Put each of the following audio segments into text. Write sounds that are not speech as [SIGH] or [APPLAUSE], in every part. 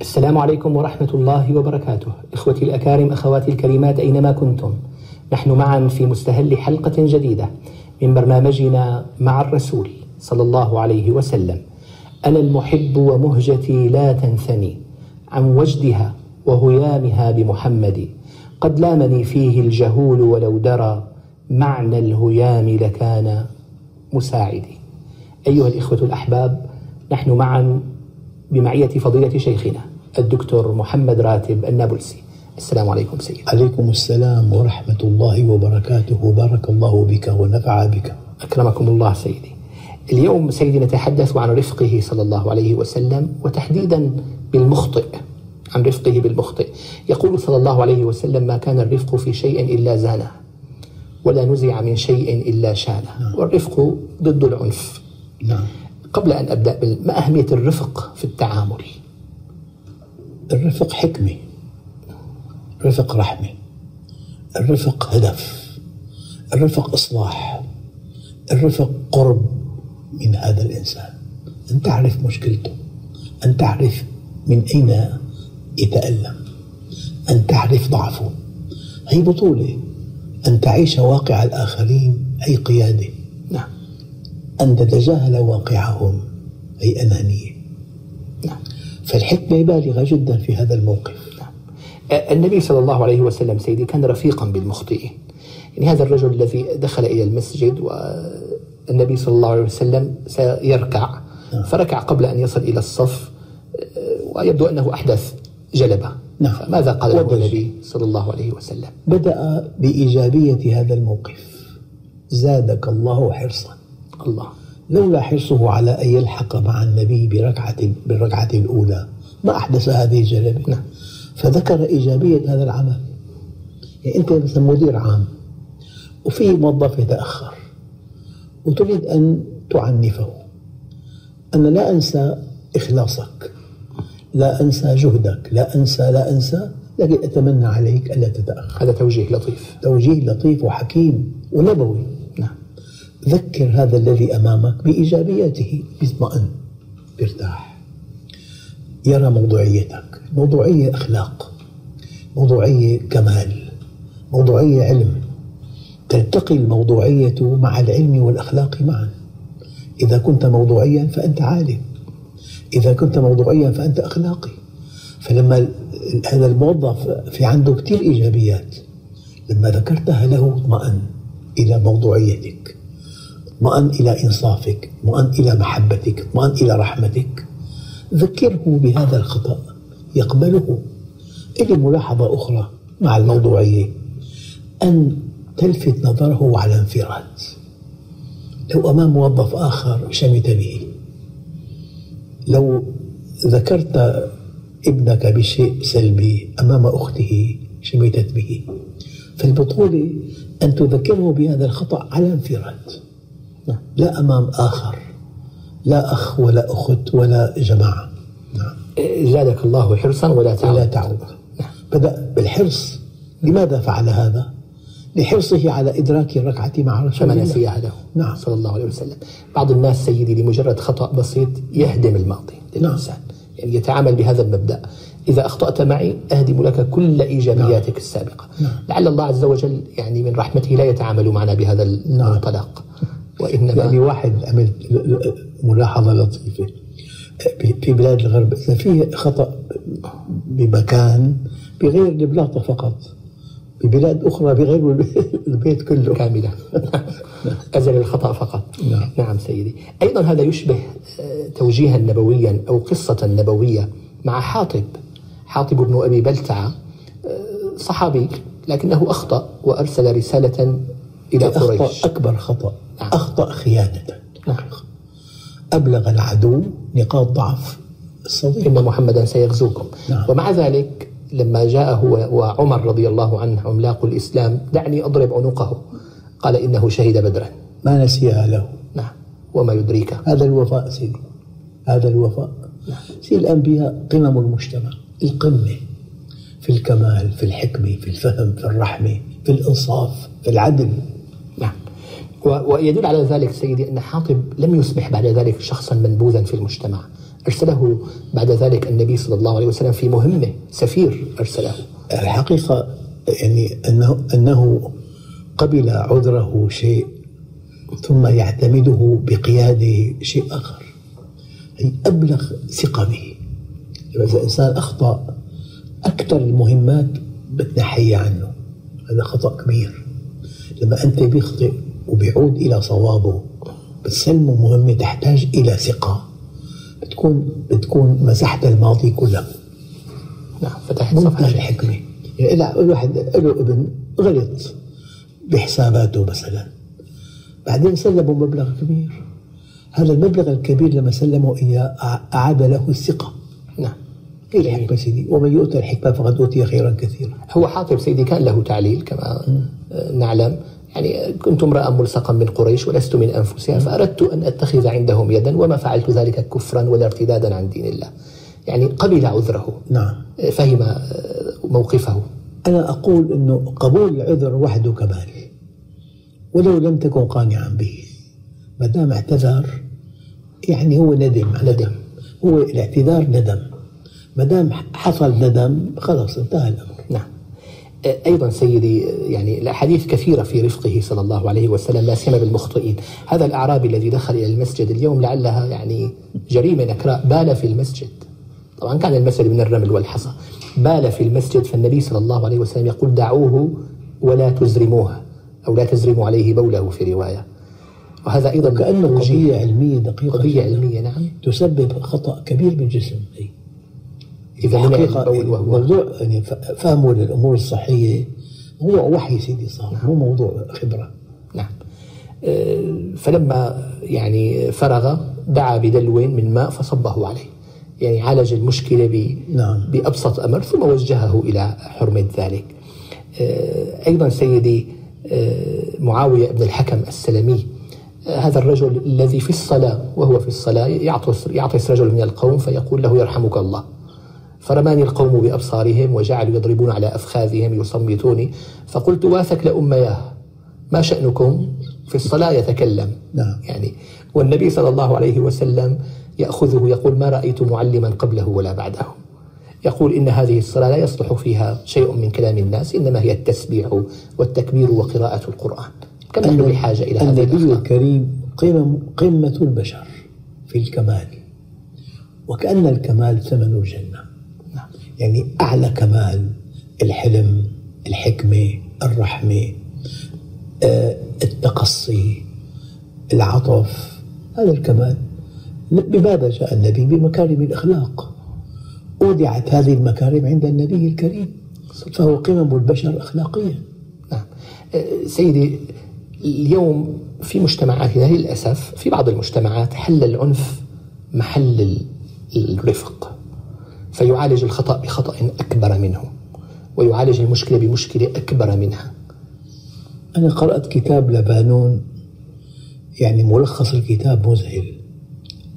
السلام عليكم ورحمة الله وبركاته. إخوتي الأكارم أخواتي الكريمات أينما كنتم؟ نحن معا في مستهل حلقة جديدة من برنامجنا مع الرسول صلى الله عليه وسلم. أنا المحب ومهجتي لا تنثني عن وجدها وهيامها بمحمد. قد لامني فيه الجهول ولو درى معنى الهيام لكان مساعدي. أيها الإخوة الأحباب نحن معا بمعية فضيلة شيخنا الدكتور محمد راتب النابلسي. السلام عليكم سيدي. عليكم السلام ورحمة الله وبركاته. بارك الله بك ونفع بك. أكرمكم الله سيدي. اليوم سيدي نتحدث عن رفقه صلى الله عليه وسلم وتحديدا بالمخطئ عن رفقه بالمخطئ. يقول صلى الله عليه وسلم ما كان الرفق في شيء إلا زانه ولا نزع من شيء إلا شانه. والرفق ضد العنف. نعم. قبل أن أبدأ ما أهمية الرفق في التعامل؟ الرفق حكمة. الرفق رحمة. الرفق هدف. الرفق إصلاح. الرفق قرب من هذا الإنسان. أن تعرف مشكلته. أن تعرف من أين يتألم. أن تعرف ضعفه. هي بطولة. أن تعيش واقع الآخرين هي قيادة. نعم. أن تتجاهل واقعهم هي أنانية. نعم. فالحكمة بالغة جدا في هذا الموقف. آه، النبي صلى الله عليه وسلم سيدي كان رفيقا بالمخطئين يعني هذا الرجل الذي دخل إلى المسجد والنبي صلى الله عليه وسلم سيركع. فركع قبل أن يصل إلى الصف ويبدو أنه أحدث جلبة. نعم. فماذا قال له. النبي صلى الله عليه وسلم؟ بدأ بإيجابية هذا الموقف. زادك الله حرصا. الله. لولا حرصه على أن يلحق مع النبي بركعة بالركعة الأولى. ما أحدث هذه الجلبة نعم. فذكر إيجابية هذا العمل. يعني أنت مثلا مدير عام وفي موظف يتأخر وتريد أن تعنفه. أنا لا أنسى إخلاصك. لا أنسى جهدك لا أنسى لا أنسى لكن أتمنى عليك ألا تتأخر. هذا توجيه لطيف. توجيه لطيف وحكيم ونبوي. نعم. ذكر هذا الذي أمامك بإيجابياته بيطمئن بيرتاح يرى موضوعيتك موضوعية أخلاق موضوعية كمال موضوعية علم. تلتقي الموضوعية مع العلم والأخلاق معا. إذا كنت موضوعيا فأنت عالم. إذا كنت موضوعيا فأنت أخلاقي. فلما هذا الموظف في عنده كثير إيجابيات لما ذكرتها له اطمأن إلى موضوعيتك اطمأن إلى إنصافك اطمأن إلى محبتك اطمأن إلى رحمتك. ذكره بهذا الخطأ يقبله. إلي ملاحظة أخرى مع الموضوعية. أن تلفت نظره على انفراد. لو أمام موظف آخر شمت به. لو ذكرت ابنك بشيء سلبي أمام أخته شمتت به فالبطولة أن تذكره بهذا الخطأ على انفراد نعم. لا أمام آخر لا أخ ولا أخت ولا جماعة نعم. زادك الله حرصا ولا تعود ولا تعود بدأ بالحرص لماذا فعل هذا؟ لحرصه على إدراك الركعة مع رسول الله. نسيها له نعم. صلى الله عليه وسلم. بعض الناس سيدي لمجرد خطأ بسيط يهدم الماضي للإنسان. يعني يتعامل بهذا المبدأ. إذا أخطأت معي أهدم لك كل إيجابياتك السابقة. لعل الله عز وجل يعني من رحمته لا يتعامل معنا بهذا المنطلق وإنما يعني واحد عمل ملاحظة لطيفة. في- في بلاد الغرب إذا في خطأ بمكان بغير البلاطة فقط ببلاد أخرى بغير [LAUGHS] البيت كله. كاملة. [LAUGHS] أزل الخطأ فقط. نعم. نعم سيدي. أيضا هذا يشبه آه، توجيها نبويا أو قصة نبوية مع حاطب. حاطب بن أبي بلتعة آه، صحابي لكنه أخطأ وأرسل رسالة إلى قريش. أكبر خطأ. نعم. أخطأ خيانة. نعم. أبلغ العدو نقاط ضعف. الصديق إن محمدا سيغزوكم. نعم. ومع ذلك لما جاء هو وعمر رضي الله عنه عملاق الإسلام دعني أضرب عنقه. قال إنه شهد بدرا. ما نسيها له نعم. وما يدريك. هذا الوفاء سيدي هذا الوفاء. سيد الأنبياء قمم المجتمع. القمة في الكمال في الحكمة في الفهم في الرحمة في الإنصاف في العدل. نعم. ويدل على ذلك سيدي أن حاطب لم يصبح بعد ذلك شخصا منبوذا في المجتمع. أرسله. بعد ذلك النبي صلى الله عليه وسلم في مهمة سفير أرسله. الحقيقة يعني أنه, أنه قبل عذره شيء ثم يعتمده بقياده شيء آخر أي أبلغ ثقة به إذا إنسان أخطأ أكثر المهمات بتنحي عنه. هذا خطأ كبير. لما أنت بيخطئ وبيعود إلى صوابه بتسلمه مهمة تحتاج إلى ثقة. بتكون بتكون مسحت الماضي كله نعم فتحت جديدة. الحكمة. يعني لا الواحد له ابن غلط بحساباته مثلا. بعدين سلموا مبلغ كبير. هذا المبلغ الكبير لما سلموا إياه أع- أعاد له الثقة. نعم. هي الحكمة سيدي. ومن يؤتى الحكمة فقد أوتي خيرا كثيرا. هو حاطب سيدي كان له تعليل كما آه، نعلم. يعني كنت امرأ ملصقا من قريش ولست من أنفسها فأردت أن أتخذ عندهم يدا وما فعلت ذلك كفرا ولا ارتدادا عن دين الله. يعني قبل عذره. نعم. فهم موقفه. أنا أقول أنه قبول العذر وحده كمال. ولو لم تكن قانعا به. ما دام اعتذر يعني هو ندم. ندم. هو الاعتذار ندم. ما دام حصل ندم خلاص انتهى الأمر. نعم. أيضا سيدي يعني الأحاديث كثيرة في رفقه صلى الله عليه وسلم لا سيما بالمخطئين. هذا الأعرابي الذي دخل إلى المسجد اليوم لعلها يعني جريمة نكراء. بال في المسجد. طبعا كان المسجد من الرمل والحصى. بال في المسجد فالنبي صلى الله عليه وسلم يقول دعوه ولا تزرموه أو لا تزرموا عليه بوله في رواية. وهذا أيضا كأنه قضية علمية دقيقة قضية. علمية نعم. تسبب خطأ كبير بالجسم. أي. إذا منع حقيقة البول وهو موضوع يعني فهمه للأمور الصحية هو وحي سيدي صار مو موضوع خبرة. نعم. آه، فلما يعني فرغ دعا بدلو من ماء فصبه عليه. يعني عالج المشكلة ب- نعم. بأبسط أمر ثم وجهه إلى حرمة ذلك. آه، أيضا سيدي آه، معاوية بن الحكم السلمي هذا الرجل الذي في الصلاة وهو في الصلاة يعطس, يعطس رجل من القوم فيقول له يرحمك الله. فرماني القوم بأبصارهم وجعلوا يضربون على أفخاذهم يصمتوني. فقلت واثك لأمياه ما شأنكم؟ في الصلاة يتكلم. نعم. يعني والنبي صلى الله عليه وسلم يأخذه يقول ما رأيت معلما قبله ولا بعده. يقول إن هذه الصلاة لا يصلح فيها شيء من كلام الناس إنما هي التسبيح والتكبير وقراءة القرآن. كم نحن بحاجة إلى هذه النبي الكريم قمة البشر في الكمال. وكأن الكمال ثمن الجنة. يعني أعلى كمال الحلم الحكمة الرحمة آه، التقصي العطف هذا الكمال. بماذا جاء النبي؟ بمكارم الأخلاق. أودعت هذه المكارم عند النبي الكريم فهو قمم البشر أخلاقيا. نعم. آه، سيدي اليوم في مجتمعاتنا للأسف في بعض المجتمعات حل العنف محل ال- الرفق. فيعالج الخطأ بخطأ أكبر منه ويعالج المشكلة بمشكلة أكبر منها. أنا قرأت كتاب لبانون يعني ملخص الكتاب مذهل.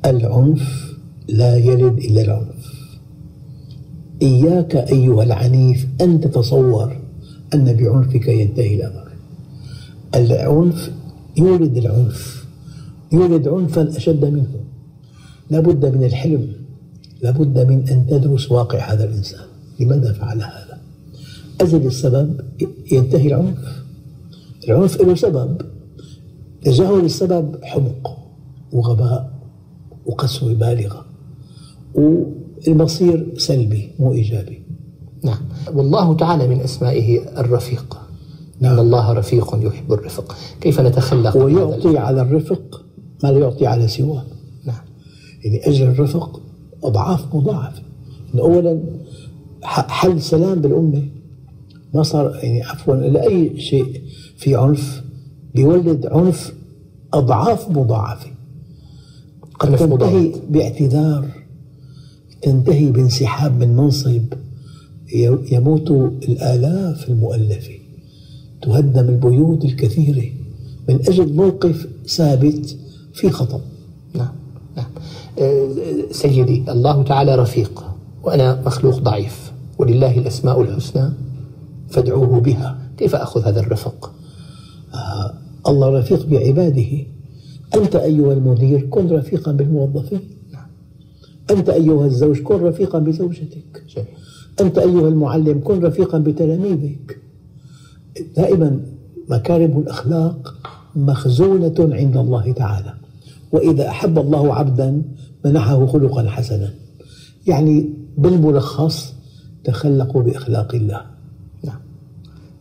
العنف لا يلد إلا العنف. إياك أيها العنيف أن تتصور أن بعنفك ينتهي الأمر العنف يولد العنف يولد عنفا أشد منه. لابد من الحلم. لابد من أن تدرس واقع هذا الإنسان. لماذا فعل هذا؟ أزل السبب ينتهي العنف. العنف له سبب. تجاهل السبب حمق وغباء وقسوة بالغة والمصير سلبي مو إيجابي. نعم. والله تعالى من أسمائه الرفيق. نعم. إن الله رفيق يحب الرفق. كيف نتخلق ويعطي على الرفق ما لا يعطي على سواه. نعم. يعني أجر الرفق أضعاف مضاعفة أولا حل سلام بالأمة. ما صار يعني عفوا لأي شيء في عنف بيولد عنف أضعاف مضاعفة. قد تنتهي. باعتذار تنتهي بانسحاب من منصب يموت الآلاف المؤلفة. تهدم البيوت الكثيرة. من أجل موقف ثابت في خطأ. نعم. سيدي الله تعالى رفيق وأنا مخلوق ضعيف ولله الأسماء الحسنى فادعوه بها. كيف أخذ هذا الرفق؟ الله رفيق بعباده. أنت أيها المدير كن رفيقا بالموظفين. أنت أيها الزوج كن رفيقا بزوجتك. جميل أنت أيها المعلم كن رفيقا بتلاميذك. دائما مكارم الأخلاق مخزونة عند الله تعالى. وإذا أحب الله عبدا منحه خلقا حسنا. يعني بالملخص تخلقوا بأخلاق الله. نعم.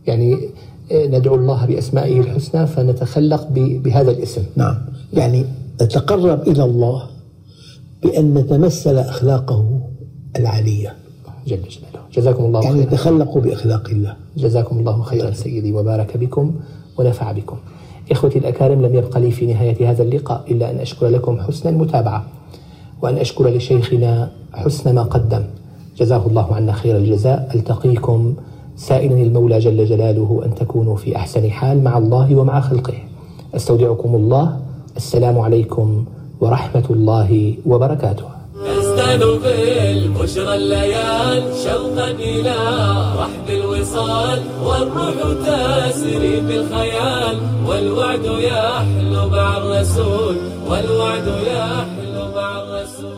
يعني ندعو الله بأسمائه الحسنى فنتخلق بهذا الاسم. نعم. يعني نتقرب إلى الله بأن نتمثل أخلاقه العالية. جل جلاله. جزاكم الله يعني خيرا. نتخلق بأخلاق الله. جزاكم الله خيرا سيدي وبارك بكم ونفع بكم. إخوتي الأكارم لم يبق لي في نهاية هذا اللقاء إلا أن أشكر لكم حسن المتابعة وأن أشكر لشيخنا حسن ما قدم. جزاه الله عنا خير الجزاء. ألتقيكم سائلا المولى جل جلاله أن تكونوا في أحسن حال مع الله ومع خلقه. أستودعكم الله. السلام عليكم ورحمة الله وبركاته. تزداد بالبشرى الليال شوقا إلى رحب الوصال والروح تسري بالخيال والوعد يحلو مع الرسول والوعد يحلو